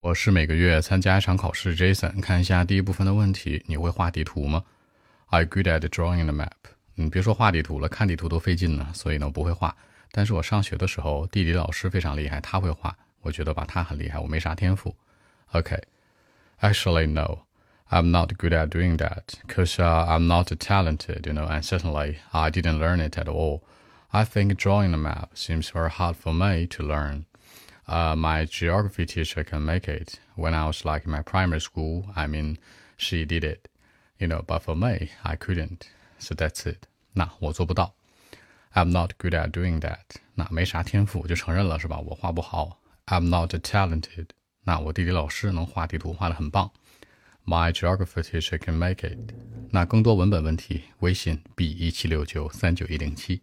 我是每个月参加一场考试，Jason。看一下第一部分的问题，你会画地图吗？I good at drawing the map。你别说画地图了，看地图都费劲呢，所以呢不会画。但是我上学的时候，地理老师非常厉害，他会画。我觉得吧，他很厉害，我没啥天赋。OK，actually no，I'm not good at doing that，cause I'm not talented，you know，and certainly I didn't learn it at all。I think drawing the map seems very hard for me to learn。 uh, my geography teacher can make it. When I was like in my primary school, I mean, she did it, you know, but for me, I couldn't. So that's it. 那我做不到。I'm not good at doing that. 那没啥天赋，就承认了是吧？我画不好。I'm not talented. 那我地理老师能画地图画的很棒。My geography teacher can make it. 那更多文本问题，微信 b 一七六九三九一零七。